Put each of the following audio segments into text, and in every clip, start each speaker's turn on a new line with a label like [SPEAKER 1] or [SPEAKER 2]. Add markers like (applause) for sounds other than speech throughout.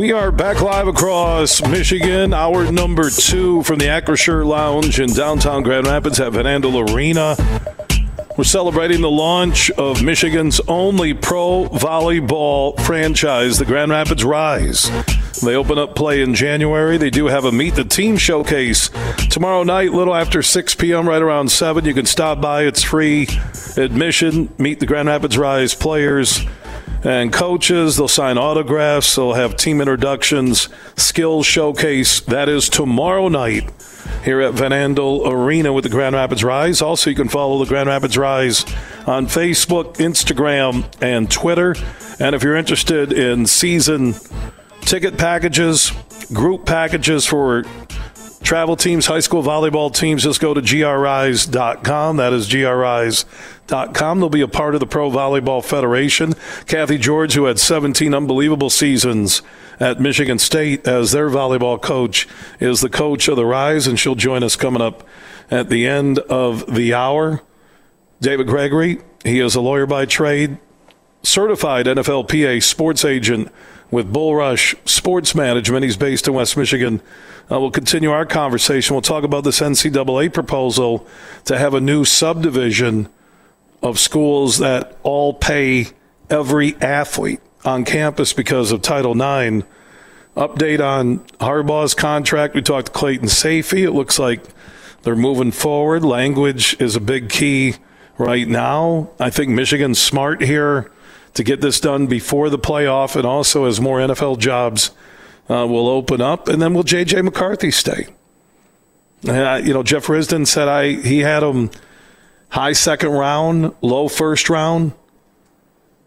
[SPEAKER 1] We are back live across Michigan, hour number two from the Acrisure Lounge in downtown Grand Rapids at Van Andel Arena. We're celebrating the launch of Michigan's only pro volleyball franchise, the Grand Rapids Rise. They open up play in January. They do have a Meet the Team showcase tomorrow night, little after 6 p.m., right around 7. You can stop by. It's free admission. Meet the Grand Rapids Rise players and coaches. They'll sign autographs. They'll have team introductions, skills showcase. That is tomorrow night here at Van Andel Arena with the Grand Rapids Rise. Also, you can follow the Grand Rapids Rise on Facebook, Instagram, and Twitter. And if you're interested in season ticket packages, group packages for travel teams, high school volleyball teams, just go to grrise.com. That is grrise.com. They'll be a part of the Pro Volleyball Federation. Cathy George, who had 17 unbelievable seasons at Michigan State as their volleyball coach, is the coach of the Rise, and she'll join us coming up at the end of the hour. David Gregory, he is a lawyer by trade, certified NFLPA sports agent with Bullrush Sports Management. He's based in West Michigan. Uh, we'll continue our conversation. We'll talk about this NCAA proposal to have a new subdivision of schools that all pay every athlete on campus because of Title IX. Update on Harbaugh's contract. We talked to Clayton Sayfie. It looks like they're moving forward. Language is a big key right now. I think Michigan's smart here to get this done before the playoff and also as more NFL jobs uh, will open up. And then will J.J. McCarthy stay? Uh, you know, Jeff Risdon said I he had him high second round, low first round.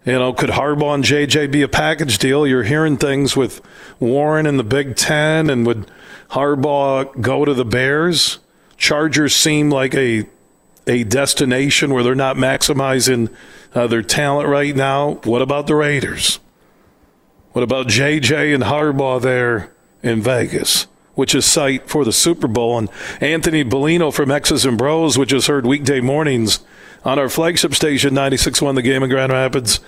[SPEAKER 1] You know, could Harbaugh and JJ be a package deal? You're hearing things with Warren in the Big Ten, and would Harbaugh go to the Bears? Chargers seem like a a destination where they're not maximizing uh, their talent right now. What about the Raiders? What about JJ and Harbaugh there in Vegas, which is site for the Super Bowl? And Anthony Bellino from X's and Bros, which is heard weekday mornings on our flagship station, 96.1 The Game in Grand Rapids.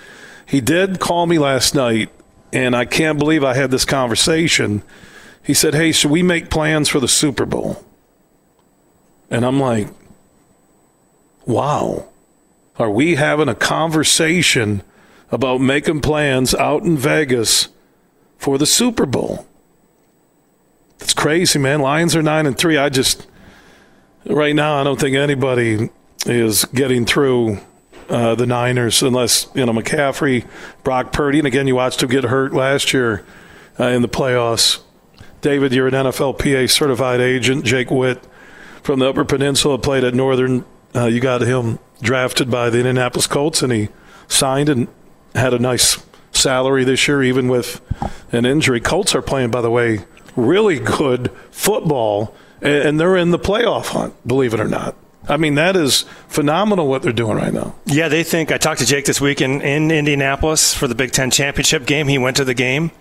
[SPEAKER 1] He did call me last night, and I can't believe I had this conversation. He said, Hey, should we make plans for the Super Bowl? And I'm like, Wow. Are we having a conversation about making plans out in Vegas for the Super Bowl? It's crazy, man. Lions are 9 and 3. I just right now I don't think anybody is getting through uh, the Niners unless, you know, McCaffrey, Brock Purdy, and again you watched him get hurt last year uh, in the playoffs. David, you're an NFLPA certified agent. Jake Witt from the Upper Peninsula played at Northern uh, you got him drafted by the Indianapolis Colts, and he signed and had a nice salary this year, even with an injury. Colts are playing, by the way, really good football, and they're in the playoff hunt, believe it or not. I mean, that is phenomenal what they're doing right now.
[SPEAKER 2] Yeah, they think. I talked to Jake this week in, in Indianapolis for the Big Ten championship game. He went to the game,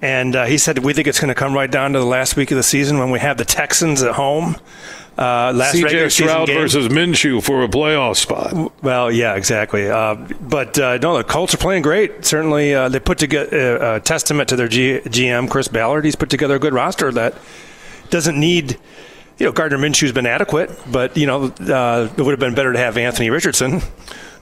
[SPEAKER 2] and uh, he said, We think it's going to come right down to the last week of the season when we have the Texans at home.
[SPEAKER 1] Uh, last CJ Stroud versus Minshew for a playoff spot.
[SPEAKER 2] Well, yeah, exactly. Uh, but uh, no, the Colts are playing great. Certainly, uh, they put together uh, a testament to their G- GM Chris Ballard. He's put together a good roster that doesn't need. You know, Gardner Minshew's been adequate, but you know, uh, it would have been better to have Anthony Richardson.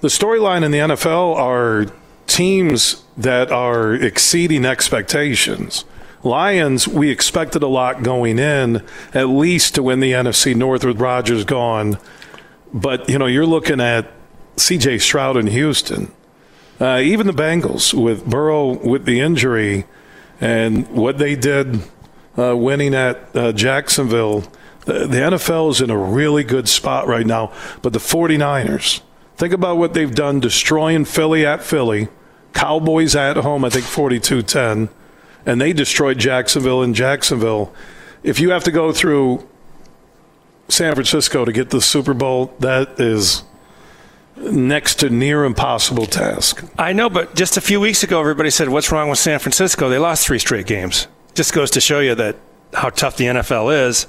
[SPEAKER 1] The storyline in the NFL are teams that are exceeding expectations. Lions, we expected a lot going in, at least to win the NFC North with Rodgers gone. But, you know, you're looking at CJ Stroud in Houston. Uh, even the Bengals with Burrow with the injury and what they did uh, winning at uh, Jacksonville The, the NFL is in a really good spot right now, but the 49ers, think about what they've done destroying Philly at Philly, Cowboys at home, I think 42 10, and they destroyed Jacksonville in Jacksonville. If you have to go through San Francisco to get the Super Bowl, that is next to near impossible task.
[SPEAKER 2] I know, but just a few weeks ago, everybody said, "What's wrong with San Francisco? They lost three straight games." Just goes to show you that how tough the NFL is.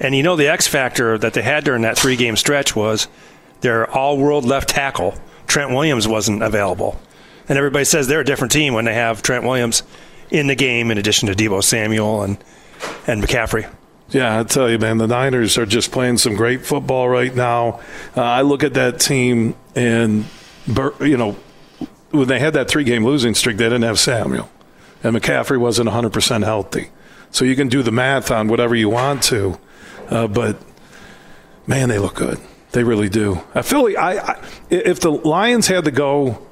[SPEAKER 2] And you know the X factor that they had during that three-game stretch was their all-world left tackle Trent Williams wasn't available, and everybody says they're a different team when they have Trent Williams in the game, in addition to Deebo Samuel and and McCaffrey.
[SPEAKER 1] Yeah, I tell you, man, the Niners are just playing some great football right now. Uh, I look at that team, and you know, when they had that three-game losing streak, they didn't have Samuel, and McCaffrey wasn't 100 percent healthy. So you can do the math on whatever you want to, uh, but man, they look good. They really do. Uh, Philly, I, I, if the Lions had to go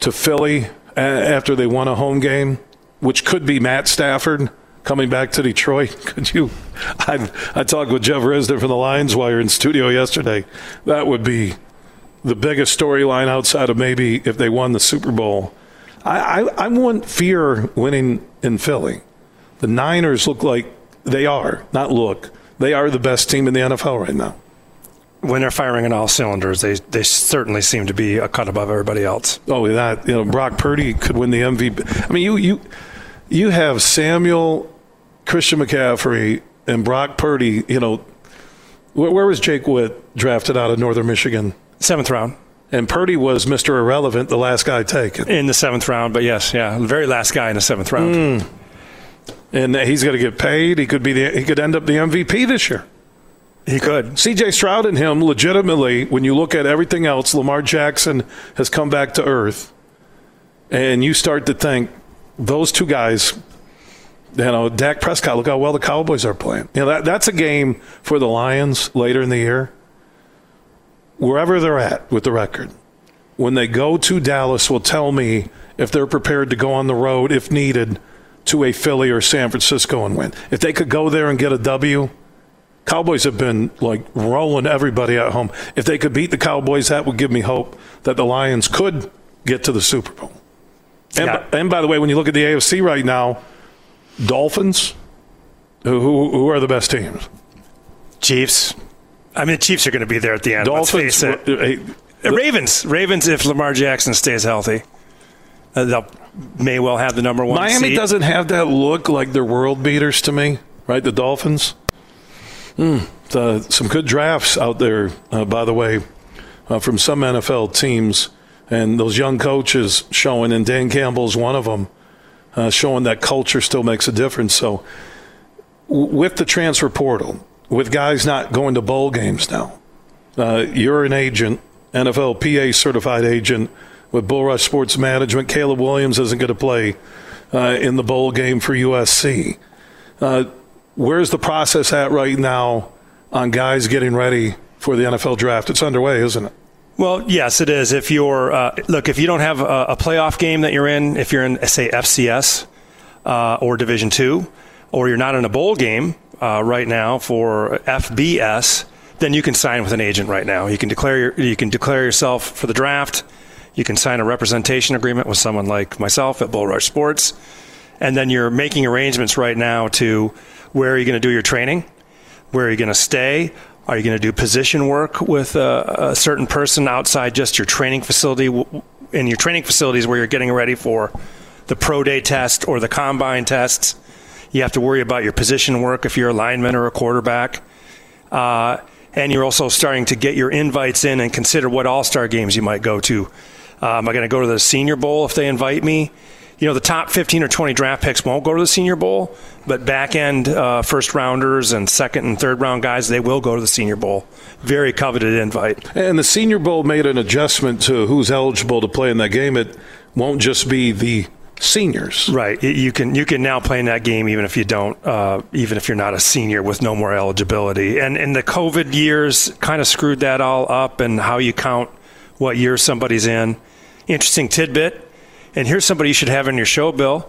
[SPEAKER 1] to Philly after they won a home game, which could be Matt Stafford coming back to Detroit. (laughs) Could you? I, I talked with Jeff Risdon from the Lions Wire in studio yesterday. That would be the biggest storyline outside of maybe if they won the Super Bowl. I, I, I wouldn't fear winning in Philly. The Niners look like they are, not look. They are the best team in the NFL right now.
[SPEAKER 2] When they're firing on all cylinders, they they certainly seem to be a cut above everybody else.
[SPEAKER 1] Oh, that you know, Brock Purdy could win the MVP. I mean, you you you have Samuel Christian McCaffrey and Brock Purdy, you know, where, where was Jake Witt drafted out of Northern Michigan?
[SPEAKER 2] Seventh round.
[SPEAKER 1] And Purdy was Mr. Irrelevant, the last guy taken.
[SPEAKER 2] In the seventh round, but yes, yeah, the very last guy in the seventh round. Mm.
[SPEAKER 1] And he's going to get paid. He could be the, he could end up the MVP this year.
[SPEAKER 2] He could.
[SPEAKER 1] CJ Stroud and him, legitimately, when you look at everything else, Lamar Jackson has come back to earth. And you start to think those two guys you know, Dak Prescott, look how well the Cowboys are playing. You know, that, that's a game for the Lions later in the year. Wherever they're at with the record, when they go to Dallas, will tell me if they're prepared to go on the road if needed to a Philly or San Francisco and win. If they could go there and get a W, Cowboys have been like rolling everybody at home. If they could beat the Cowboys, that would give me hope that the Lions could get to the Super Bowl. And, yeah. and by the way, when you look at the AFC right now, Dolphins. Who, who are the best teams?
[SPEAKER 2] Chiefs. I mean, the Chiefs are going to be there at the end. Dolphins. Let's face it. Uh, Ravens. Ravens. If Lamar Jackson stays healthy, uh, they'll may well have the number one.
[SPEAKER 1] Miami
[SPEAKER 2] seed.
[SPEAKER 1] doesn't have that look like they're world beaters to me, right? The Dolphins. Mm, uh, some good drafts out there, uh, by the way, uh, from some NFL teams, and those young coaches showing, and Dan Campbell's one of them uh, showing that culture still makes a difference. So, w- with the transfer portal, with guys not going to bowl games now, uh, you're an agent, NFL PA certified agent with Bull Rush Sports Management. Caleb Williams isn't going to play uh, in the bowl game for USC. Uh, where's the process at right now on guys getting ready for the NFL draft? It's underway, isn't it?
[SPEAKER 2] Well, yes, it is. If you're uh, look, if you don't have a, a, playoff game that you're in, if you're in say FCS uh, or Division two, or you're not in a bowl game uh, right now for FBS, then you can sign with an agent right now. You can declare your, you can declare yourself for the draft. You can sign a representation agreement with someone like myself at Bull Rush Sports, and then you're making arrangements right now to where are you going to do your training, where are you going to stay, are you going to do position work with a, a, certain person outside just your training facility? In your training facilities where you're getting ready for the pro day test or the combine tests, you have to worry about your position work if you're a lineman or a quarterback. Uh, and you're also starting to get your invites in and consider what all star games you might go to. Am I going to go to the Senior Bowl if they invite me? You know, the top 15 or 20 draft picks won't go to the Senior Bowl, but back end uh, first rounders and second and third round guys, they will go to the Senior Bowl. Very coveted invite.
[SPEAKER 1] And the Senior Bowl made an adjustment to who's eligible to play in that game. It won't just be the seniors.
[SPEAKER 2] Right. You can you can now play in that game even if you don't, uh, even if you're not a senior with no more eligibility. And and the COVID years kind of screwed that all up and how you count what year somebody's in. Interesting tidbit and here's somebody you should have on your show, Bill.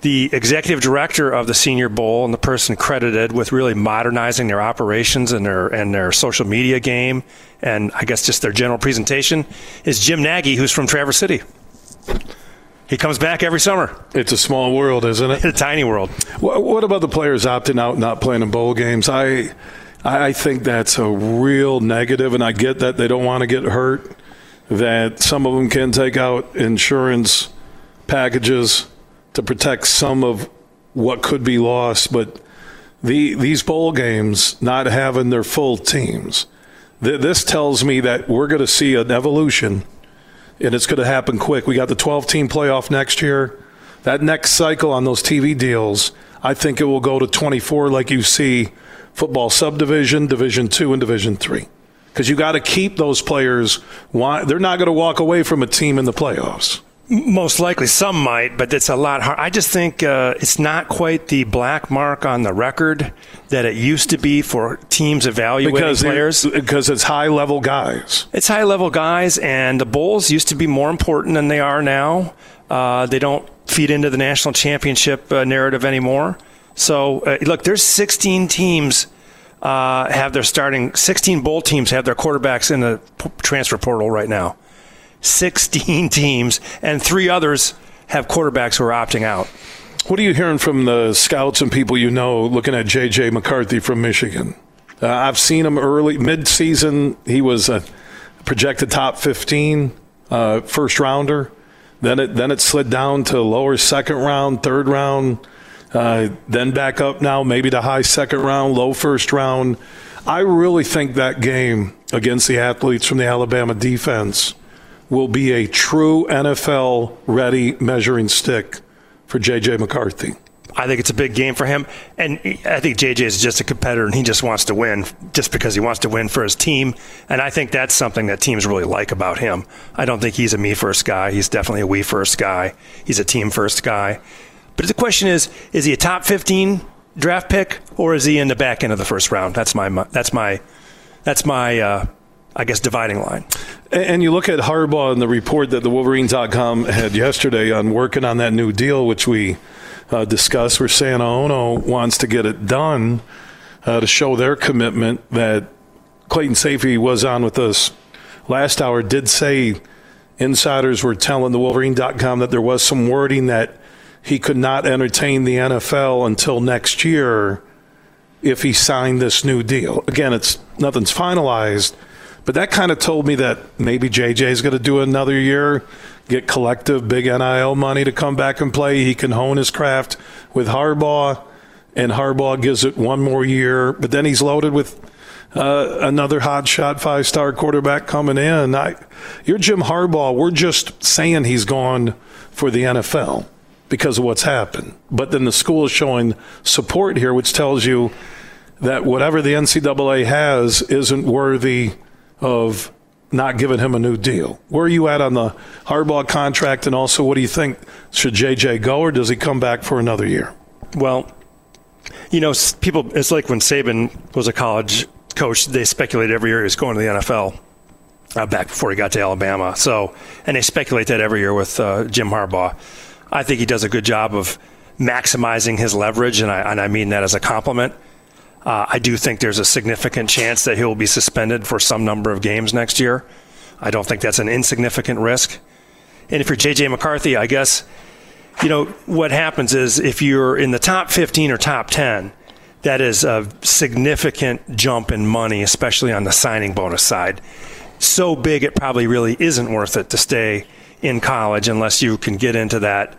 [SPEAKER 2] the executive director of the Senior Bowl and the person credited with really modernizing their operations and their and their social media game, and I guess just their general presentation, is Jim Nagy, who's from Traverse City. He comes back every summer.
[SPEAKER 1] It's a small world, isn't it? (laughs)
[SPEAKER 2] a tiny world.
[SPEAKER 1] What, what about the players opting out, not playing in bowl games? I, I think that's a real negative, and I get that they don't want to get hurt. That some of them can take out insurance packages to protect some of what could be lost, but the these bowl games not having their full teams, th- this tells me that we're going to see an evolution and it's going to happen quick. We got the 12 team playoff next year. That next cycle on those TV deals, I think it will go to 24 like you see football subdivision, division 2 and division 3. Cuz you got to keep those players Why they're not going to walk away from a team in the playoffs.
[SPEAKER 2] Most likely, some might, but it's a lot hard. I just think uh, it's not quite the black mark on the record that it used to be for teams evaluating
[SPEAKER 1] because
[SPEAKER 2] players.
[SPEAKER 1] Because it's high level guys.
[SPEAKER 2] It's high level guys, and the Bulls used to be more important than they are now. Uh, they don't feed into the national championship uh, narrative anymore. So, uh, look, there's 16 teams uh, have their starting, 16 bowl teams have their quarterbacks in the p- transfer portal right now. 16 (laughs) teams, and three others have quarterbacks who are opting out.
[SPEAKER 1] What are you hearing from the scouts and people you know looking at J.J. McCarthy from Michigan? Uh, I've seen him early, mid-season. He was a projected top 15 uh, first rounder. Then it then it slid down to lower second round, third round, uh, then back up now, maybe to high second round, low first round. I really think that game against the athletes from the Alabama defense will be a true NFL ready measuring stick for JJ McCarthy.
[SPEAKER 2] I think it's a big game for him. And I think JJ is just a competitor and he just wants to win just because he wants to win for his team. And I think that's something that teams really like about him. I don't think he's a me first guy. He's definitely a we first guy. He's a team first guy. But the question is is he a top 15 draft pick or is he in the back end of the first round? That's my that's my that's my uh, I guess, dividing line.
[SPEAKER 1] And you look at Harbaugh and the report that the Wolverines.com had yesterday on working on that new deal, which we uh, discussed, where Santa Ono wants to get it done uh, to show their commitment that Clayton Sayfie was on with us last hour, did say insiders were telling the Wolverine.com that there was some wording that he could not entertain the NFL until next year if he signed this new deal. Again, it's nothing's finalized – but that kind of told me that maybe JJ is going to do another year, get collective big NIL money to come back and play. He can hone his craft with Harbaugh, and Harbaugh gives it one more year. But then he's loaded with uh, another hot shot five star quarterback coming in. I, you're Jim Harbaugh. We're just saying he's gone for the NFL because of what's happened. But then the school is showing support here, which tells you that whatever the NCAA has isn't worthy of not giving him a new deal. Where are you at on the Harbaugh contract, and also what do you think? Should JJ go, or does he come back for another year?
[SPEAKER 2] Well, you know, people. It's like when Saban was a college coach; they speculated every year he was going to the NFL. Uh, back before he got to Alabama, so and they speculate that every year with uh, Jim Harbaugh. I think he does a good job of maximizing his leverage, and I, and I mean that as a compliment. Uh, I do think there's a significant chance that he'll be suspended for some number of games next year. I don't think that's an insignificant risk. And if you're JJ McCarthy, I guess, you know, what happens is if you're in the top 15 or top 10, that is a significant jump in money, especially on the signing bonus side. So big, it probably really isn't worth it to stay in college unless you can get into that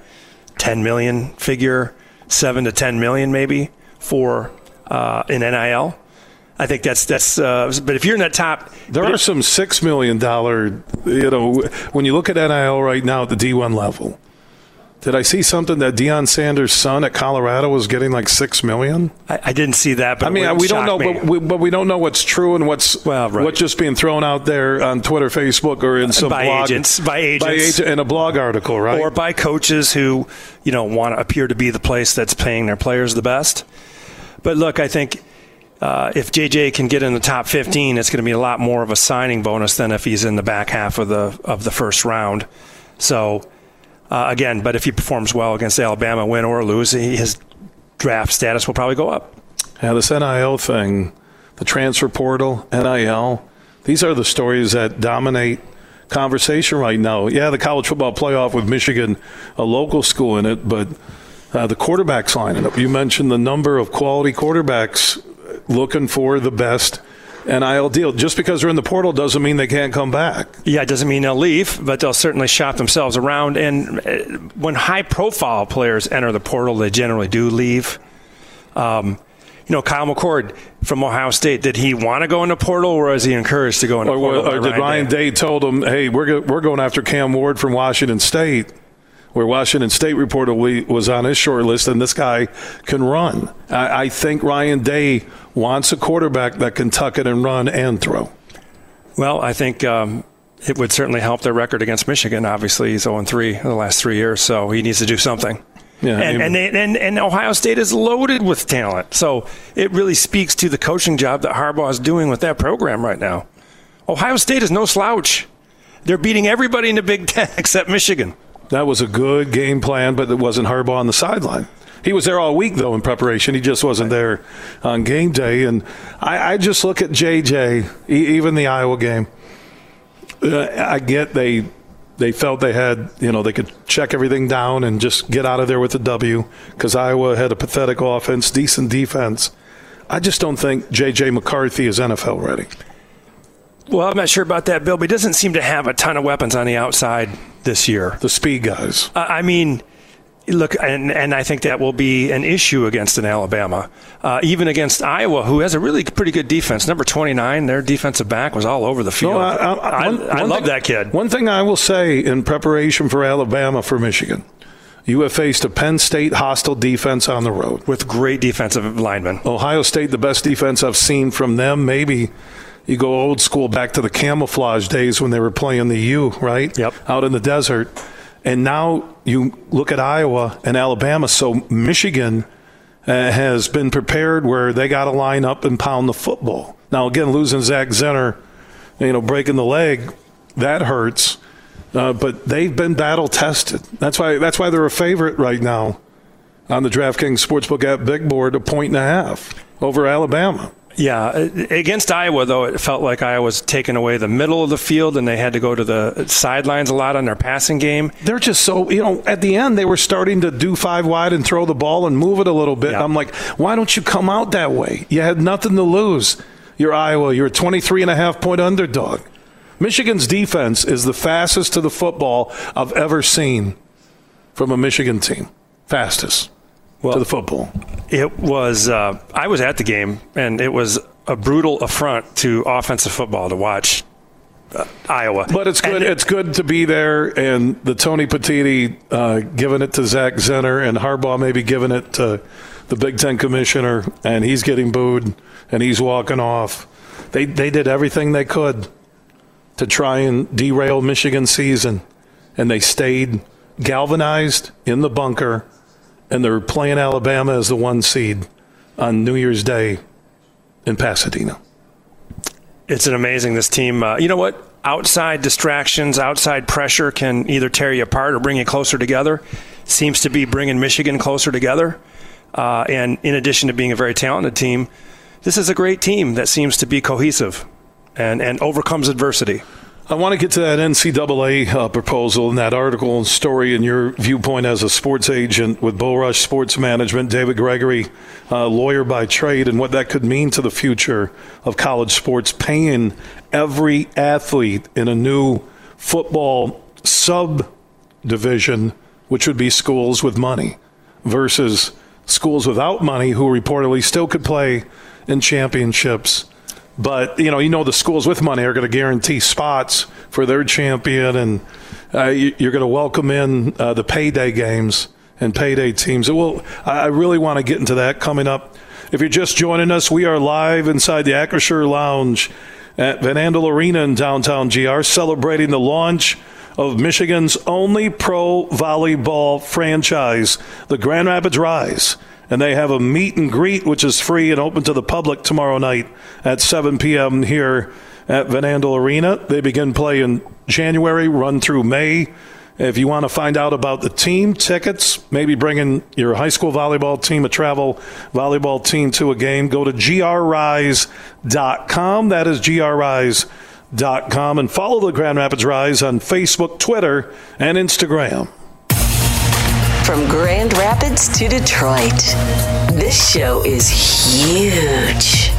[SPEAKER 2] 10 million figure, 7 to 10 million maybe for uh, in NIL. I think that's that's. Uh, but if you're in that top,
[SPEAKER 1] there are some six million dollar. You know, when you look at NIL right now at the D1 level, did I see something that Deion Sanders' son at Colorado was getting like six million?
[SPEAKER 2] I, I didn't see that. But
[SPEAKER 1] I mean, we don't know, but we, but we, don't know what's true and what's well, right. what's just being thrown out there on Twitter, Facebook, or in some
[SPEAKER 2] by
[SPEAKER 1] blog,
[SPEAKER 2] agents, by agents, by agent,
[SPEAKER 1] in a blog article, right?
[SPEAKER 2] Or by coaches who you know want to appear to be the place that's paying their players the best. But look, I think uh, if JJ can get in the top 15, it's going to be a lot more of a signing bonus than if he's in the back half of the of the first round. So Uh, again, but if he performs well against Alabama, win or lose, he, his draft status will probably go up.
[SPEAKER 1] Yeah, this NIL thing, the transfer portal, NIL, these are the stories that dominate conversation right now. Yeah, the college football playoff with Michigan, a local school in it, but uh, the quarterbacks lining up. You mentioned the number of quality quarterbacks looking for the best NIL deal. Just because they're in the portal doesn't mean they can't come back.
[SPEAKER 2] Yeah, it doesn't mean they'll leave, but they'll certainly shop themselves around. And uh, when high profile players enter the portal, they generally do leave. Um, you know, Kyle McCord from Ohio State, did he want to go into portal or was he encouraged to go into
[SPEAKER 1] or,
[SPEAKER 2] portal?
[SPEAKER 1] Or, did Ryan Day. Day told him, hey, we're, go- we're going after Cam Ward from Washington State? Where Washington State reportedly was on his short list, and this guy can run. I, I think Ryan Day wants a quarterback that can tuck it and run and throw.
[SPEAKER 2] Well, I think um, it would certainly help their record against Michigan. Obviously, he's 0 3 in the last three years, so he needs to do something. Yeah, and, and, and, and, Ohio State is loaded with talent. So it really speaks to the coaching job that Harbaugh is doing with that program right now. Ohio State is no slouch. They're beating everybody in the Big Ten (laughs) except Michigan.
[SPEAKER 1] That was a good game plan, but it wasn't Harbaugh on the sideline. He was there all week, though, in preparation. He just wasn't there on game day. And I, I just look at JJ, even the Iowa game. Uh, I get they they felt they had, you know, they could check everything down and just get out of there with a W because Iowa had a pathetic offense, decent defense. I just don't think J.J. McCarthy is NFL ready.
[SPEAKER 2] Well, I'm not sure about that, Bill, but he doesn't seem to have a ton of weapons on the outside this year.
[SPEAKER 1] The speed guys.
[SPEAKER 2] Uh, I mean, look, and, and I think that will be an issue against an Alabama, uh, even against Iowa, who has a really pretty good defense. Number 29, their defensive back was all over the field. No, I, I, one, I, I love thing, that kid.
[SPEAKER 1] One thing I will say in preparation for Alabama for Michigan. You have faced a Penn State hostile defense on the road.
[SPEAKER 2] With great defensive linemen.
[SPEAKER 1] Ohio State, the best defense I've seen from them, maybe you go old school back to the camouflage days when they were playing the U, right?
[SPEAKER 2] Yep.
[SPEAKER 1] Out in the desert. And now you look at Iowa and Alabama. So Michigan uh, has been prepared where they got to line up and pound the football. Now, again, losing Zak Zinter, you know, breaking the leg, that hurts. Uh, but they've been battle tested. That's why that's why they're a favorite right now on the DraftKings Sportsbook app big board, a point and a half over Alabama.
[SPEAKER 2] Yeah, uh, against Iowa though, it felt like Iowa was taking away the middle of the field, and they had to go to the sidelines a lot on their passing game.
[SPEAKER 1] They're just so you know. At the end, they were starting to do five wide and throw the ball and move it a little bit. Yeah. I'm like, why don't you come out that way? You had nothing to lose. You're Iowa. You're a 23 and a half point underdog. Michigan's defense is the fastest to the football I've ever seen from a Michigan team. Fastest well, to the football?
[SPEAKER 2] It was. Uh, I was at the game, and it was a brutal affront to offensive football to watch uh, Iowa.
[SPEAKER 1] But it's good. it's good to be there, and the Tony Petitti uh, giving it to Zak Zinter, and Harbaugh maybe giving it to the Big Ten commissioner, and he's getting booed, and he's walking off. They they did everything they could to try and derail Michigan's season, and they stayed galvanized in the bunker and they're playing Alabama as the one seed on New Year's Day in Pasadena.
[SPEAKER 2] It's an amazing this team. Uh, you know what? Outside distractions, outside pressure can either tear you apart or bring you closer together. Seems to be bringing Michigan closer together. Uh, and in addition to being a very talented team, this is a great team that seems to be cohesive and, and overcomes adversity.
[SPEAKER 1] I want to get to that NCAA uh, proposal and that article and story and your viewpoint as a sports agent with Bull Sports Management, David Gregory, uh, lawyer by trade, and what that could mean to the future of college sports, paying every athlete in a new football subdivision, which would be schools with money, versus schools without money who reportedly still could play in championships but you know, you know, the schools with money are going to guarantee spots for their champion, and uh, you're going to welcome in uh, the payday games and payday teams. Well, I really want to get into that coming up. If you're just joining us, we are live inside the Acrisure Lounge at Van Andel Arena in downtown GR, celebrating the launch of Michigan's only pro volleyball franchise, the Grand Rapids Rise and they have a meet and greet, which is free and open to the public tomorrow night at 7 p.m. here at Van Andel Arena. They begin play in January, run through May, If you want to find out about the team, tickets, maybe bringing your high school volleyball team, a travel volleyball team to a game, go to grrise.com. That is grrise.com. And follow the Grand Rapids Rise on Facebook, Twitter, and Instagram.
[SPEAKER 3] From Grand Rapids to Detroit, this show is huge.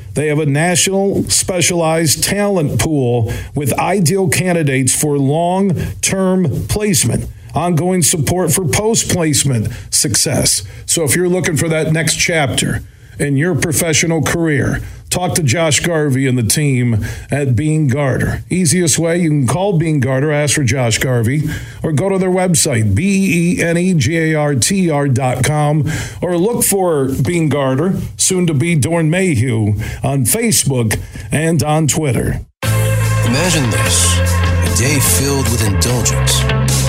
[SPEAKER 1] They have a national specialized talent pool with ideal candidates for long term placement, ongoing support for post placement success. So if you're looking for that next chapter in your professional career, Talk to Josh Garvey and the team at Beene Garter. Easiest way, you can call Beene Garter, ask for Josh Garvey, or go to their website, B E N E G A R T R dot com, or look for Beene Garter, soon to be Doeren Mayhew, on Facebook and on Twitter.
[SPEAKER 4] Imagine this a day filled with indulgence,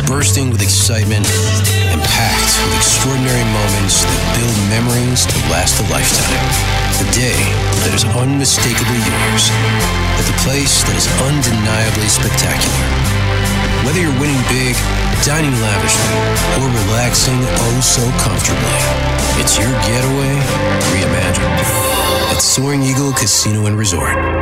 [SPEAKER 4] bursting with excitement, and packed with extraordinary moments that build memories to last a lifetime. A day that is unmistakably yours at the place that is undeniably spectacular. Whether you're winning big, dining lavishly, or relaxing oh so comfortably, it's your getaway reimagined at Soaring Eagle Casino and Resort.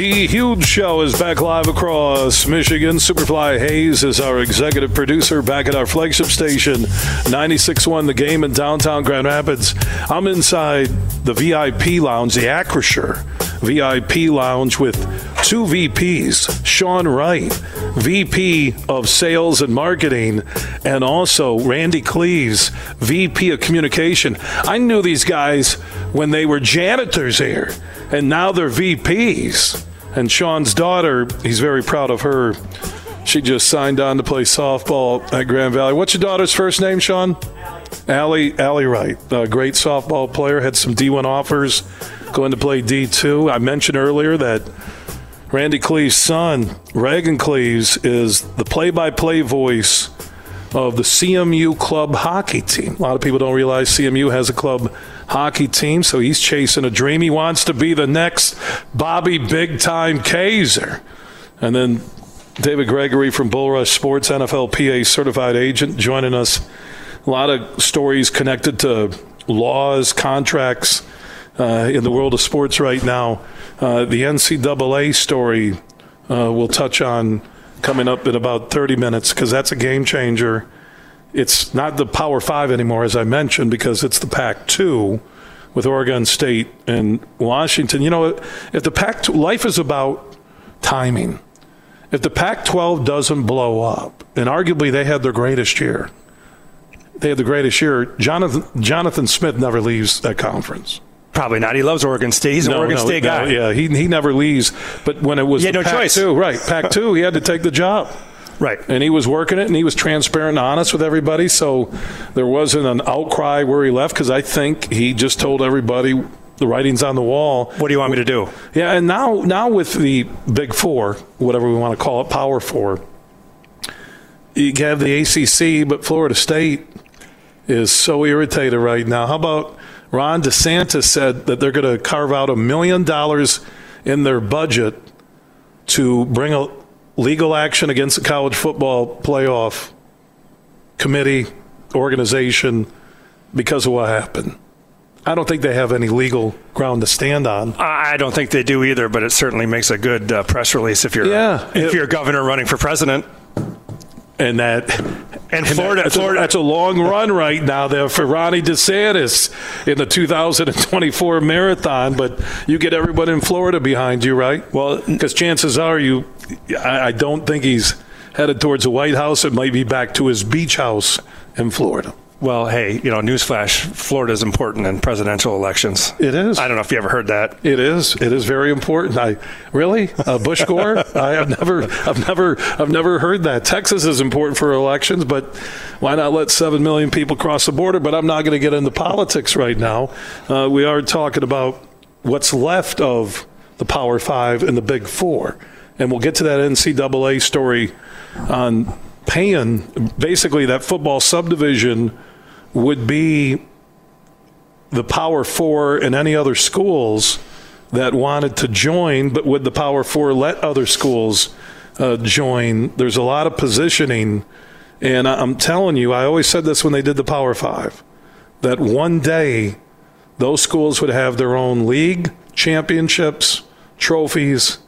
[SPEAKER 1] The Huge Show is back live across Michigan. Superfly Hayes is our executive producer back at our flagship station, 96.1 The Game in downtown Grand Rapids. I'm inside the VIP lounge, the Acrisure VIP lounge with two VPs, Sean Wright, VP of Sales and Marketing, and also Randy Cleves, VP of Communication. I knew these guys when they were janitors here and now they're VPs. And Sean's daughter, he's very proud of her. She just signed on to play softball at Grand Valley. What's your daughter's first name, Sean? Allie, Allie Wright, a great softball player, had some D1 offers, going to play D2. I mentioned earlier that Randy Cleves' son, Reagan Cleves, is the play by play voice of the CMU club hockey team. A lot of people don't realize CMU has a club hockey team, so he's chasing a dream. He wants to be the next Bobby Big Time Kaiser. And then David Gregory from Bullrush Sports, NFLPA certified agent, joining us. A lot of stories connected to laws, contracts uh, in the world of sports right now. Uh, the NCAA story uh, we'll touch on coming up in about 30 minutes because that's a game changer. It's not the Power Five anymore, as I mentioned, because it's the Pac 2 with Oregon State and Washington. You know, if the Pac life is about timing. If the Pac 12 doesn't blow up, and arguably they had their greatest year, they had the greatest year. Jonathan Jonathan Smith never leaves that conference.
[SPEAKER 2] Probably not. He loves Oregon State. He's an Oregon
[SPEAKER 1] no,
[SPEAKER 2] State
[SPEAKER 1] no,
[SPEAKER 2] guy.
[SPEAKER 1] yeah, he he never leaves. But when it was
[SPEAKER 2] He had no
[SPEAKER 1] Pac
[SPEAKER 2] choice.
[SPEAKER 1] two, right? Pac two, he had to take the job.
[SPEAKER 2] Right.
[SPEAKER 1] and he was working it and he was transparent and honest with everybody so there wasn't an outcry where he left because i think he just told everybody the writing's on the wall
[SPEAKER 2] What do you want me to do?
[SPEAKER 1] yeah and now now with the big four whatever we want to call it power four you have the acc but florida state is so irritated right now how about ron desantis said that they're going to carve out a million dollars in their budget to bring a legal action against the college football playoff committee organization because of what happened. I don't think they have any legal ground to stand on.
[SPEAKER 2] I don't think they do either, but it certainly makes a good uh, press release if you're
[SPEAKER 1] Yeah.
[SPEAKER 2] if
[SPEAKER 1] It-
[SPEAKER 2] you're a governor running for president.
[SPEAKER 1] And that
[SPEAKER 2] And Florida,
[SPEAKER 1] that's, a, that's a long run right now there for Ronnie DeSantis in the 2024 marathon. But you get everyone in Florida behind you, right?
[SPEAKER 2] Well,
[SPEAKER 1] because chances are you, I, I don't think he's headed towards the White House. It might be back to his beach house in Florida.
[SPEAKER 2] Well, hey, you know, newsflash: Florida is important in presidential elections.
[SPEAKER 1] It is.
[SPEAKER 2] I don't know if you ever heard that.
[SPEAKER 1] It is. It is very important. I really uh, Bush Gore. (laughs) I have never, I've never, I've never heard that. Texas is important for elections, but why not let seven million people cross the border? But I'm not going to get into politics right now. Uh, we are talking about what's left of the Power Five and the Big Four, and we'll get to that NCAA story on paying. Basically, that football subdivision would be the Power Four and any other schools that wanted to join, but would the Power Four let other schools uh, join? There's a lot of positioning, and I'm telling you, I always said this when they did the Power Five, that one day those schools would have their own league, championships, trophies,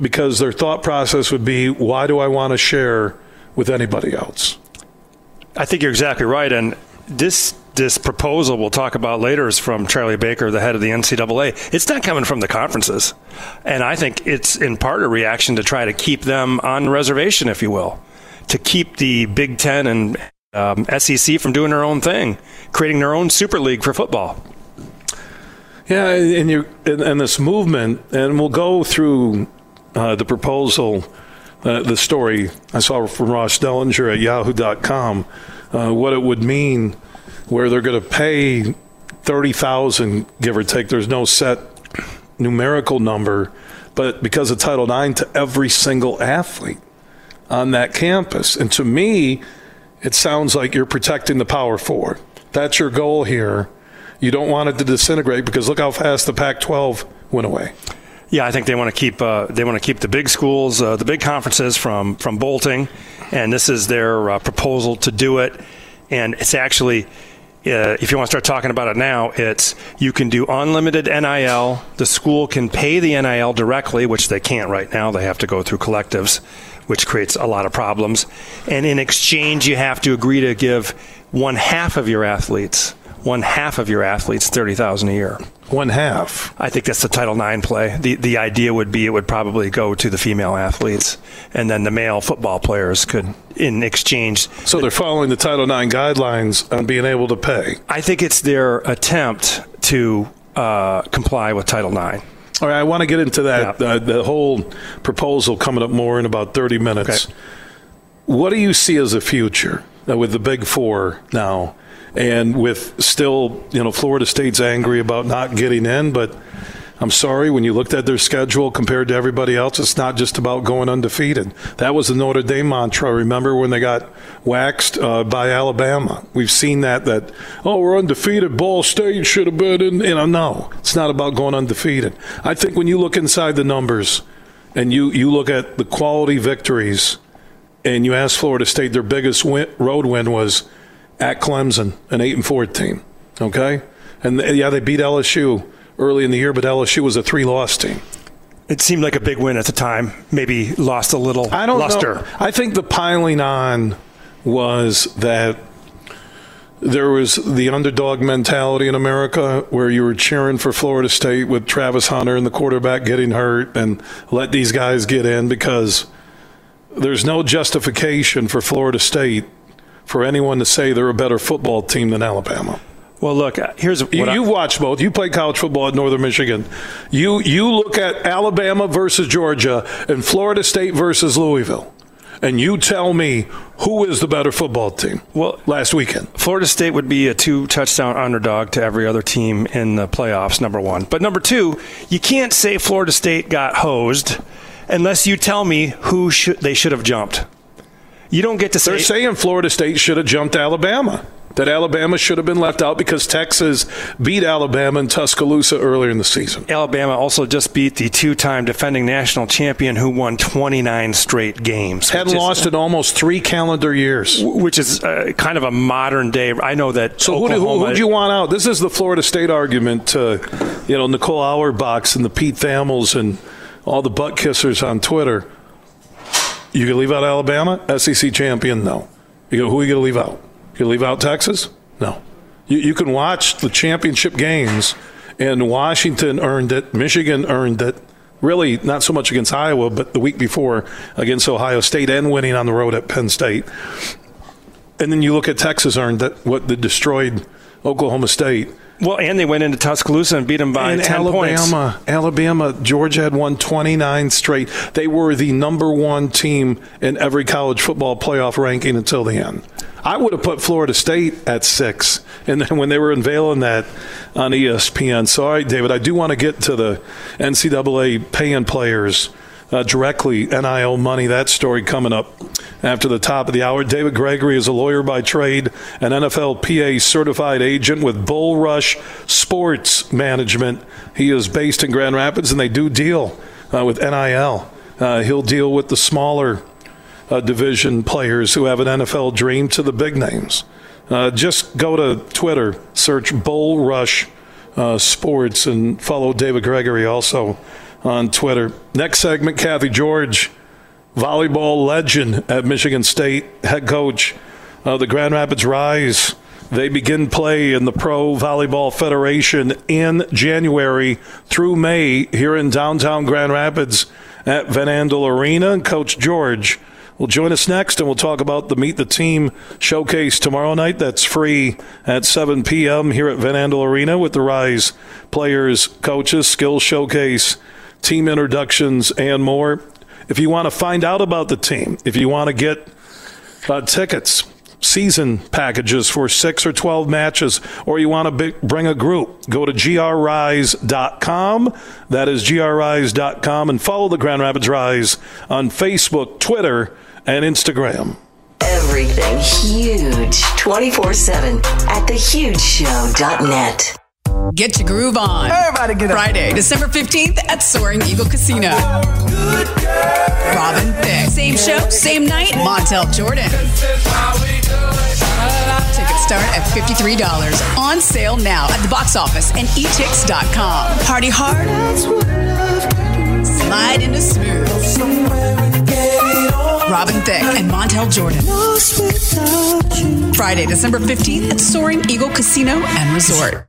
[SPEAKER 1] because their thought process would be, why do I want to share with anybody else?
[SPEAKER 2] I think you're exactly right, and this this proposal we'll talk about later is from Charlie Baker, the head of the NCAA. It's not coming from the conferences, and I think it's in part a reaction to try to keep them on reservation, if you will, to keep the Big Ten and um, SEC from doing their own thing, creating their own super league for football.
[SPEAKER 1] Yeah, and you and, and this movement, and we'll go through uh, the proposal, uh, the story I saw from Ross Dellenger at Yahoo.com, uh, what it would mean, where they're going to pay thirty thousand, give or take. There's no set numerical number, but because of Title IX, to every single athlete on that campus, and to me, it sounds like you're protecting the Power Four. That's your goal here. You don't want it to disintegrate because look how fast the Pac-12 went away.
[SPEAKER 2] Yeah, I think they want to keep uh, they want to keep the big schools, uh, the big conferences from from bolting, and this is their uh, proposal to do it. And it's actually, uh, if you want to start talking about it now, it's you can do unlimited NIL. The school can pay the NIL directly, which they can't right now. They have to go through collectives, which creates a lot of problems. And in exchange, you have to agree to give one half of your athletes. One half of your athletes thirty thousand a year.
[SPEAKER 1] One half.
[SPEAKER 2] I think that's the Title IX play. The the idea would be it would probably go to the female athletes, and then the male football players could, in exchange.
[SPEAKER 1] So they're following the Title IX guidelines on being able to pay.
[SPEAKER 2] I think it's their attempt to uh, comply with Title IX.
[SPEAKER 1] All right, I want to get into that,
[SPEAKER 2] Yeah.
[SPEAKER 1] uh, the whole proposal coming up more in about 30 minutes.
[SPEAKER 2] Okay.
[SPEAKER 1] What do you see as a future uh, with the Big Four now? And with still, you know, Florida State's angry about not getting in, but I'm sorry, when you looked at their schedule compared to everybody else, it's not just about going undefeated. That was the Notre Dame mantra. Remember when they got waxed uh, by Alabama? We've seen that, that, oh, we're undefeated. Ball State should have been in. You know, no, it's not about going undefeated. I think when you look inside the numbers and you, you look at the quality victories and you ask Florida State, their biggest win, road win was at Clemson, an 8 and 4 team. Okay? And yeah, they beat LSU early in the year, but LSU was a three loss team.
[SPEAKER 2] It seemed like a big win at the time. Maybe lost a little
[SPEAKER 1] I don't
[SPEAKER 2] luster.
[SPEAKER 1] know. I think the piling on was that there was the underdog mentality in America where you were cheering for Florida State with Travis Hunter and the quarterback getting hurt and let these guys get in because there's no justification for Florida State for anyone to say they're a better football team than Alabama.
[SPEAKER 2] Well, look, uh, here's what
[SPEAKER 1] You, you've watched both. You played college football at Northern Michigan. You you look at Alabama versus Georgia and Florida State versus Louisville, and you tell me who is the better football team.
[SPEAKER 2] Well-
[SPEAKER 1] last weekend.
[SPEAKER 2] Florida State would be a two touchdown underdog to every other team in the playoffs, number one. But number two, you can't say Florida State got hosed unless you tell me who should, they should have jumped. You don't get to say.
[SPEAKER 1] They're saying Florida State should have jumped Alabama. That Alabama should have been left out because Texas beat Alabama in Tuscaloosa earlier in the season.
[SPEAKER 2] Alabama also just beat the two time defending national champion who won 29 straight games.
[SPEAKER 1] Hadn't
[SPEAKER 2] is-
[SPEAKER 1] lost in almost three calendar years.
[SPEAKER 2] Which is uh, kind of a modern day. I know that.
[SPEAKER 1] So who do, who, you want out? This is the Florida State argument. Uh, you know, Nicole Auerbachs and the Pete Thamels and all the butt kissers on Twitter. You can leave out Alabama, SEC champion? No. You go, who are you going to leave out? You leave out Texas? No. You, you can watch the championship games, and Washington earned it, Michigan earned it. Really, not so much against Iowa, but the week before against Ohio State and winning on the road at Penn State. And then you look at Texas earned that what the destroyed Oklahoma State.
[SPEAKER 2] Well, and they went into Tuscaloosa and beat them by
[SPEAKER 1] and
[SPEAKER 2] 10 points.
[SPEAKER 1] Alabama, Alabama, Georgia had won 29 straight. They were the number one team in every college football playoff ranking until the end. I would have put Florida State at six, and then when they were unveiling that on ESPN. Sorry, David, I do want to get to the NCAA paying players uh, directly NIL money. That story coming up after the top of the hour. David Gregory is a lawyer by trade, an NFLPA certified agent with Bull Rush Sports Management. He is based in Grand Rapids, and they do deal uh, with NIL. Uh, he'll deal with the smaller uh, division players who have an NFL dream to the big names. Uh, just go to Twitter, search Bull Rush uh, Sports, and follow David Gregory also on Twitter. Next segment, Cathy George, volleyball legend at Michigan State, head coach of the Grand Rapids Rise. They begin play in the Pro Volleyball Federation in January through May here in downtown Grand Rapids at Van Andel Arena. Coach George will join us next, and we'll talk about the Meet the Team showcase tomorrow night. That's free at 7 p.m. here at Van Andel Arena with the Rise players, coaches, skills showcase, team introductions, and more. If you want to find out about the team, if you want to get uh, tickets, season packages for six or 12 matches, or you want to bring a group, go to grrise.com. That is grrise.com and follow the Grand Rapids Rise on Facebook, Twitter, and Instagram.
[SPEAKER 3] Everything huge 24 7 at thehugeshow.net.
[SPEAKER 5] Get your groove on.
[SPEAKER 6] Everybody get up.
[SPEAKER 5] Friday, December 15th at Soaring Eagle Casino. Robin Thicke. Same show, same night, Montel Jordan. Tickets start at $53. On sale now at the box office and etix.com. Party hard. Slide into smooth. Robin Thicke and Montel Jordan. Friday, December 15th at Soaring Eagle Casino and Resort.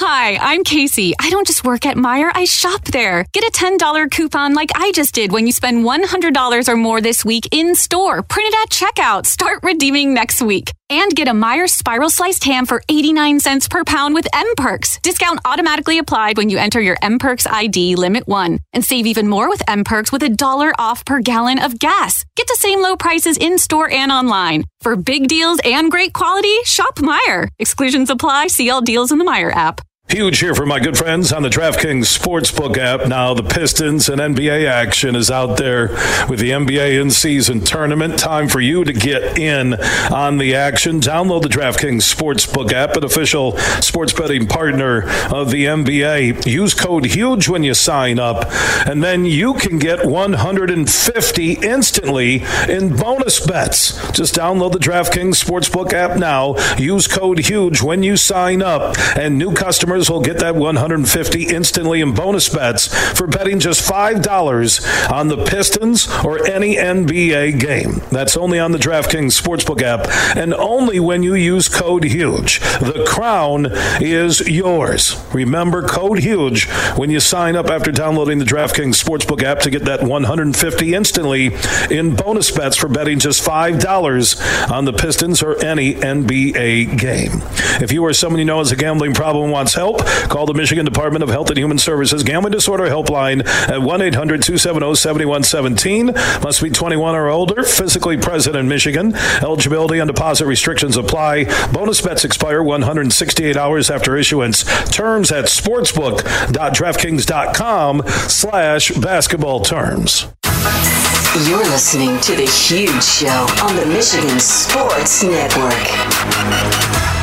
[SPEAKER 7] Hi, I'm Casey. I don't just work at Meijer, I shop there. Get a $10 coupon like I just did when you spend $100 or more this week in store. Print it at checkout. Start redeeming next week. And get a Meijer spiral sliced ham for 89 cents per pound with M Perks. Discount automatically applied when you enter your mPerks ID limit 1. And save even more with mPerks with a dollar off per gallon of gas. Get the same low prices in store and online. For big deals and great quality, shop Meijer. Exclusions apply. See all deals in the Meijer app.
[SPEAKER 1] Huge here for my good friends on the DraftKings Sportsbook app. Now, the Pistons and NBA action is out there with the NBA in season tournament. Time for you to get in on the action. Download the DraftKings Sportsbook app, an official sports betting partner of the NBA. Use code HUGE when you sign up, and then you can get 150 instantly in bonus bets. Just download the DraftKings Sportsbook app now. Use code HUGE when you sign up, and new customers will get that 150 instantly in bonus bets for betting just $5 on the Pistons or any NBA game. That's only on the DraftKings Sportsbook app and only when you use code HUGE. The crown is yours. Remember code HUGE when you sign up after downloading the DraftKings Sportsbook app to get that 150 instantly in bonus bets for betting just $5 on the Pistons or any NBA game. If you or someone you know has a gambling problem wants help, help, call the Michigan Department of Health and Human Services Gambling Disorder Helpline at 1 800 270 7117. Must be 21 or older, physically present in Michigan. Eligibility and deposit restrictions apply. Bonus bets expire 168 hours after issuance. Terms at sportsbook.draftkings.com slash basketball terms.
[SPEAKER 3] You're listening to The Huge Show on the Michigan Sports Network.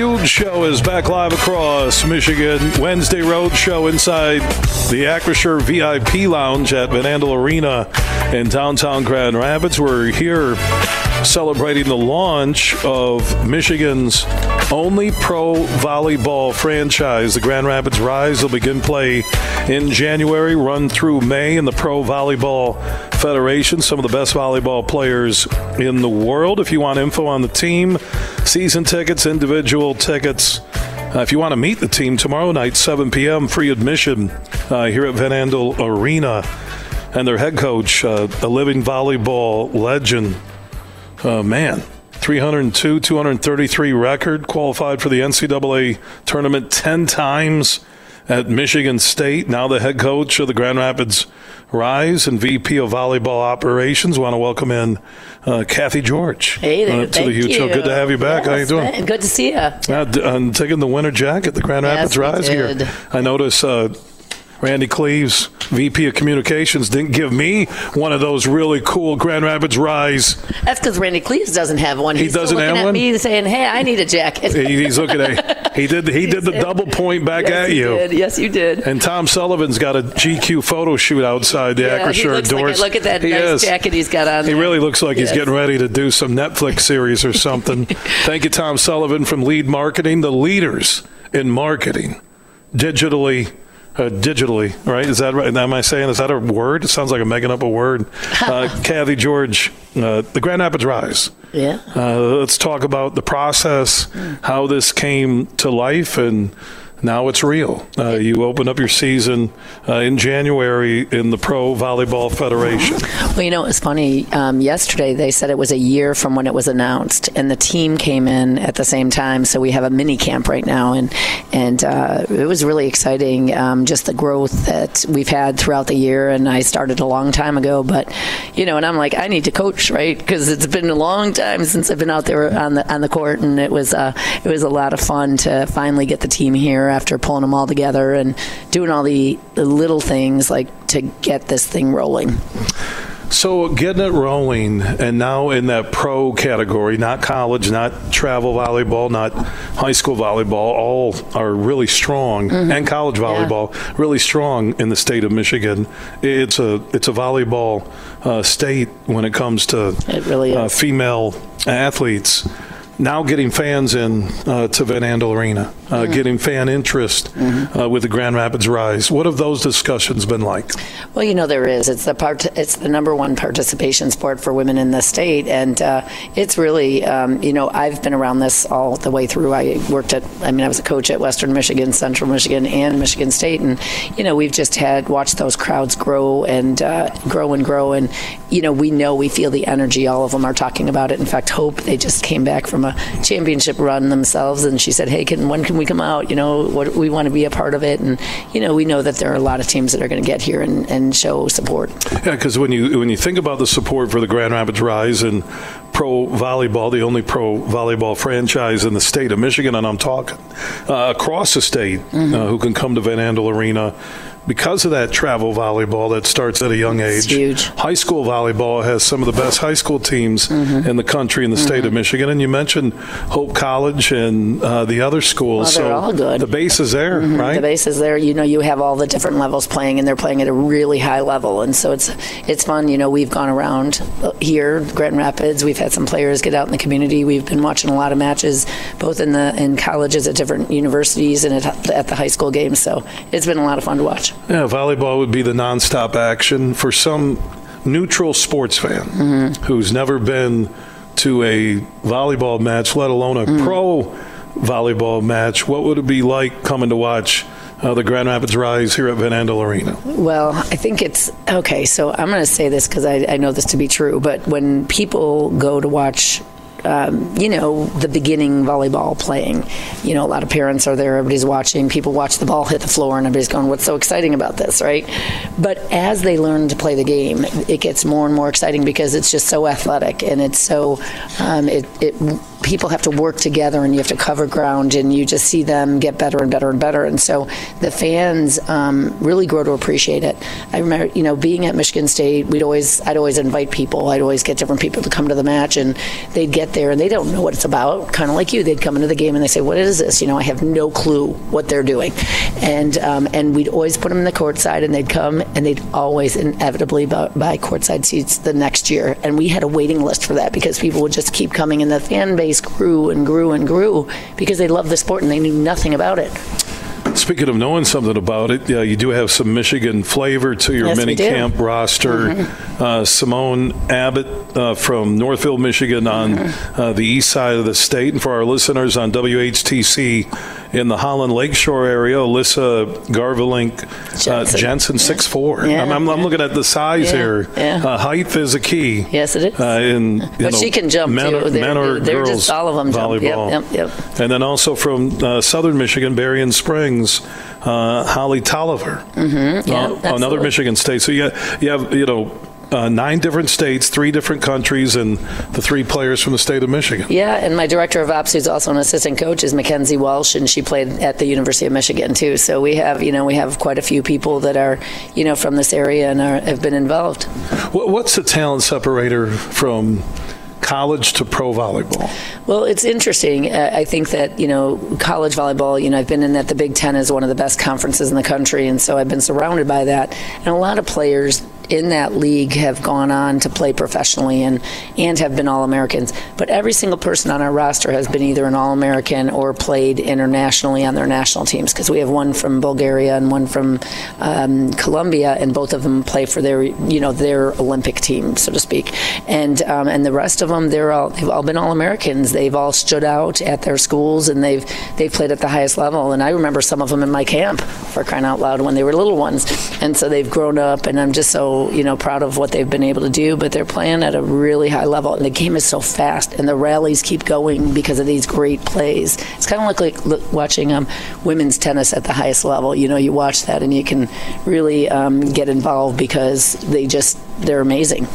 [SPEAKER 1] Huge show is back live across Michigan. Wednesday road show inside the Acrisure VIP Lounge at Van Andel Arena in downtown Grand Rapids. We're here celebrating the launch of Michigan's only pro volleyball franchise. The Grand Rapids Rise will begin play in January, run through May in the Pro Volleyball Federation. Some of the best volleyball players in the world. If you want info on the team, season tickets, individual tickets, uh, if you want to meet the team tomorrow night, 7 p.m., free admission uh, here at Van Andel Arena. And their head coach, uh, a living volleyball legend, uh, man, 302, 233 record, qualified for the NCAA tournament 10 times at Michigan State. Now the head coach of the Grand Rapids Rise and VP of Volleyball Operations. Want to welcome in uh, Cathy George
[SPEAKER 6] Hey there,
[SPEAKER 1] uh, to
[SPEAKER 6] thank
[SPEAKER 1] the huge
[SPEAKER 6] you.
[SPEAKER 1] show. Good to have you back. How you doing?
[SPEAKER 6] man, Good to see you.
[SPEAKER 1] Yeah, I'm taking the winter jacket, the Grand
[SPEAKER 6] Yes,
[SPEAKER 1] Rapids Rise here. I notice uh, Randy Cleves, VP of Communications, didn't give me one of those really cool Grand Rapids Rise.
[SPEAKER 6] That's because Randy Cleves doesn't have one.
[SPEAKER 1] He
[SPEAKER 6] He's still
[SPEAKER 1] doesn't
[SPEAKER 6] looking
[SPEAKER 1] have
[SPEAKER 6] at
[SPEAKER 1] one?
[SPEAKER 6] me saying, "Hey, I need a jacket."
[SPEAKER 1] He- He's looking at he did he did the double point back
[SPEAKER 6] yes,
[SPEAKER 1] at
[SPEAKER 6] you. Did. Yes, you did.
[SPEAKER 1] And Tom Sullivan's got a GQ photo shoot outside the
[SPEAKER 6] yeah, he
[SPEAKER 1] Acrisure
[SPEAKER 6] looks like
[SPEAKER 1] doors.
[SPEAKER 6] Look at that
[SPEAKER 1] He
[SPEAKER 6] nice
[SPEAKER 1] is.
[SPEAKER 6] jacket he's got on.
[SPEAKER 1] He
[SPEAKER 6] there.
[SPEAKER 1] really looks like he's getting ready to do some Netflix series or something. (laughs) Thank you, Tom Sullivan from Lead Marketing, the leaders in marketing, digitally. Uh, digitally, right? Is that right? Am I saying is that a word? It sounds like I'm making up a word. (laughs) Uh, Cathy George, uh, the Grand Rapids Rise.
[SPEAKER 6] Yeah.
[SPEAKER 1] Uh, let's talk about the process, how this came to life, and now it's real. Uh, you open up your season uh, in January in the Pro Volleyball Federation.
[SPEAKER 6] Well, you know, it was funny. Um, yesterday, they said it was a year from when it was announced, and the team came in at the same time. So we have a mini camp right now, and and uh, it was really exciting. Um, just the growth that we've had throughout the year. And I started a long time ago, but you know, and I'm like, I need to coach, right? Because it's been a long time since I've been out there on the on the court, and it was uh, it was a lot of fun to finally get the team here after pulling them all together and doing all the, the little things like to get this thing rolling.
[SPEAKER 1] So getting it rolling, and now in that pro category, not college, not travel volleyball, not high school volleyball, all are really strong, and college volleyball really strong in the state of Michigan. It's a it's a volleyball uh, state when it comes to
[SPEAKER 6] It really
[SPEAKER 1] uh, female athletes. Now getting fans in uh, to Van Andel Arena, uh,
[SPEAKER 6] Mm-hmm.
[SPEAKER 1] getting fan interest uh, with the Grand Rapids Rise. What have those discussions been like?
[SPEAKER 6] Well, you know there is. It's the part. It's the number one participation sport for women in the state, and uh, it's really. Um, you know, I've been around this all the way through. I worked at. I mean, I was a coach at Western Michigan, Central Michigan, and Michigan State, and you know, we've just had watched those crowds grow and uh, grow and grow, and you know, we know we feel the energy. All of them are talking about it. In fact, Hope they just came back from a championship run themselves, and she said, "Hey, can when can we come out? You know, what we want to be a part of it." And you know, we know that there are a lot of teams that are going to get here and, and show support.
[SPEAKER 1] Yeah, because when you when you think about the support for the Grand Rapids Rise and pro volleyball, the only pro volleyball franchise in the state of Michigan, and I'm talking uh, across the state,
[SPEAKER 6] Mm-hmm.
[SPEAKER 1] uh, who can come to Van Andel Arena. Because of that travel volleyball that starts at a young age,
[SPEAKER 6] huge.
[SPEAKER 1] high school volleyball has some of the best high school teams
[SPEAKER 6] Mm-hmm.
[SPEAKER 1] in the country in the state of Michigan. And you mentioned Hope College and uh, the other schools.
[SPEAKER 6] Well, they're
[SPEAKER 1] so
[SPEAKER 6] all good.
[SPEAKER 1] The base is there, right?
[SPEAKER 6] The base is there. You know, you have all the different levels playing, and they're playing at a really high level, and so it's it's fun. You know, we've gone around uh, here, Grand Rapids. We've had some players get out in the community. We've been watching a lot of matches, both in the in colleges at different universities and at, at the high school games. So it's been a lot of fun to watch.
[SPEAKER 1] Yeah, volleyball would be the nonstop action for some neutral sports fan
[SPEAKER 6] Mm-hmm.
[SPEAKER 1] who's never been to a volleyball match, let alone a
[SPEAKER 6] Mm.
[SPEAKER 1] pro volleyball match. What would it be like coming to watch uh, the Grand Rapids Rise here at Van Andel Arena?
[SPEAKER 6] Well, I think it's okay. So I'm going to say this because I, I know this to be true. But when people go to watch, um, you know, the beginning volleyball playing, you know, a lot of parents are there. Everybody's watching. People watch the ball hit the floor, and everybody's going, "What's so exciting about this?" Right? But as they learn to play the game, it gets more and more exciting because it's just so athletic and it's so um, it, it people have to work together and you have to cover ground and you just see them get better and better and better. And so the fans um, really grow to appreciate it. I remember you know being at michigan state we'd always i'd always invite people. I'd always get different people to come to the match and they'd get there and they don't know what it's about. Kind of like you they'd come into the game and they say what is this? You know i have no clue what they're doing. And um, and we'd always put them in the court side and they'd come and they'd always inevitably buy courtside seats the next year. And we had a waiting list for that because people would just keep coming in the fan base grew and grew and grew because they loved the sport and they knew nothing about it.
[SPEAKER 1] Speaking of knowing something about it, yeah, you do have some Michigan flavor to your
[SPEAKER 6] Yes,
[SPEAKER 1] mini.
[SPEAKER 6] Mm-hmm.
[SPEAKER 1] camp roster. Uh, Simone Abbott uh, from Northfield, Michigan, on
[SPEAKER 6] Mm-hmm.
[SPEAKER 1] uh, the east side of the state, and for our listeners on WHTC in the Holland Lakeshore area, Alyssa Garvelink uh,
[SPEAKER 6] Jensen.
[SPEAKER 1] Six four.
[SPEAKER 6] Yeah.
[SPEAKER 1] I'm, I'm, I'm looking at the size
[SPEAKER 6] Yeah,
[SPEAKER 1] here.
[SPEAKER 6] yeah.
[SPEAKER 1] Uh, height is a key.
[SPEAKER 6] Yes, it is.
[SPEAKER 1] Uh, in,
[SPEAKER 6] But
[SPEAKER 1] know,
[SPEAKER 6] she can jump,
[SPEAKER 1] men,
[SPEAKER 6] too.
[SPEAKER 1] Or,
[SPEAKER 6] They're-
[SPEAKER 1] men or
[SPEAKER 6] they're
[SPEAKER 1] girls
[SPEAKER 6] just all of them jump. Yep,
[SPEAKER 1] volleyball.
[SPEAKER 6] yep, yep.
[SPEAKER 1] And then also from uh, southern Michigan, Berrien Springs, uh, Holly Tolliver.
[SPEAKER 6] Mm-hmm. Yeah,
[SPEAKER 1] Uh, another. Michigan state. So you you have you know, uh, nine different states, three different countries, and the three players from the state of Michigan.
[SPEAKER 6] Yeah, and my director of ops, who's also an assistant coach, is Mackenzie Walsh, and she played at the University of Michigan too. So we have, you know, we have quite a few people that are, you know, from this area and are, have been involved.
[SPEAKER 1] What's the talent separator from college to pro volleyball?
[SPEAKER 6] Well, it's interesting. Uh, I think that you know college volleyball. You know, I've been in that the Big Ten is one of the best conferences in the country, and so I've been surrounded by that. And a lot of players in that league have gone on to play professionally and and have been all Americans. But every single person on our roster has been either an all American or played internationally on their national teams because we have one from Bulgaria and one from um, Colombia, and both of them play for their you know their Olympic team, so to speak. And um, and the rest of them, they're all they've all been all Americans. They've all stood out at their schools and they've they've played at the highest level. And I remember some of them in my camp for crying out loud when they were little ones. And so they've grown up, and I'm just so you know proud of what they've been able to do. But they're playing at a really high level, and the game is so fast, and the rallies keep going because of these great plays. It's kind of like, like watching um, women's tennis at the highest level. You know, you watch that and you can really um, get involved because they just they're amazing.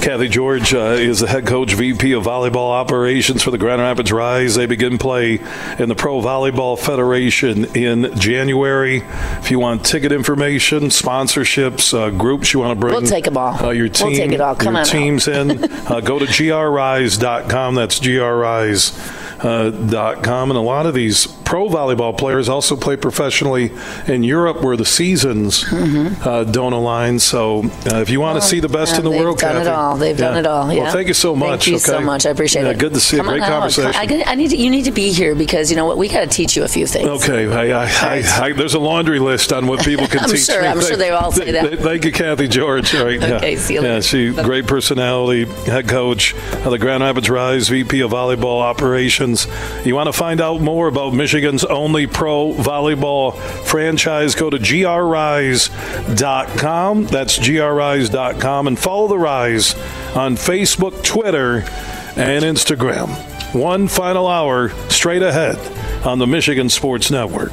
[SPEAKER 1] Cathy George uh, is the head coach, VP of volleyball operations for the Grand Rapids Rise. They begin play in the Pro Volleyball Federation in January. If you want ticket information, sponsorships, uh, groups you want to bring,
[SPEAKER 6] We'll take 'em all.
[SPEAKER 1] Uh, your
[SPEAKER 6] We'll
[SPEAKER 1] team,
[SPEAKER 6] take it all. Come
[SPEAKER 1] your
[SPEAKER 6] on out.
[SPEAKER 1] teams in. (laughs) uh, go to grrise.com. That's grrise. Uh, dot com and a lot of these pro volleyball players also play professionally in Europe where the seasons uh, don't align. So uh, if you want to see the best
[SPEAKER 6] Yeah,
[SPEAKER 1] in the
[SPEAKER 6] they've
[SPEAKER 1] world,
[SPEAKER 6] done it all. They've done it all. Yeah.
[SPEAKER 1] Well, thank you so much.
[SPEAKER 6] Thank you so much. I appreciate
[SPEAKER 1] Yeah,
[SPEAKER 6] it.
[SPEAKER 1] Good to see you.
[SPEAKER 6] Come
[SPEAKER 1] Great conversation.
[SPEAKER 6] I, I need to, you need to be here because you know what? We got to teach you a few things.
[SPEAKER 1] Okay, I, I, I, I, there's a laundry list on what people can (laughs)
[SPEAKER 6] I'm
[SPEAKER 1] teach
[SPEAKER 6] sure-
[SPEAKER 1] me.
[SPEAKER 6] I'm sure they all say that.
[SPEAKER 1] Thank you, Cathy George. All right, yeah.
[SPEAKER 6] Okay, see you
[SPEAKER 1] Yeah, she great personality, head coach of the Grand Rapids Rise, VP of volleyball operations. You want to find out more about Michigan's only pro volleyball franchise? Go to grrise.com. That's grrise.com, and follow the Rise on Facebook, Twitter, and Instagram. One final hour straight ahead on the Michigan Sports Network.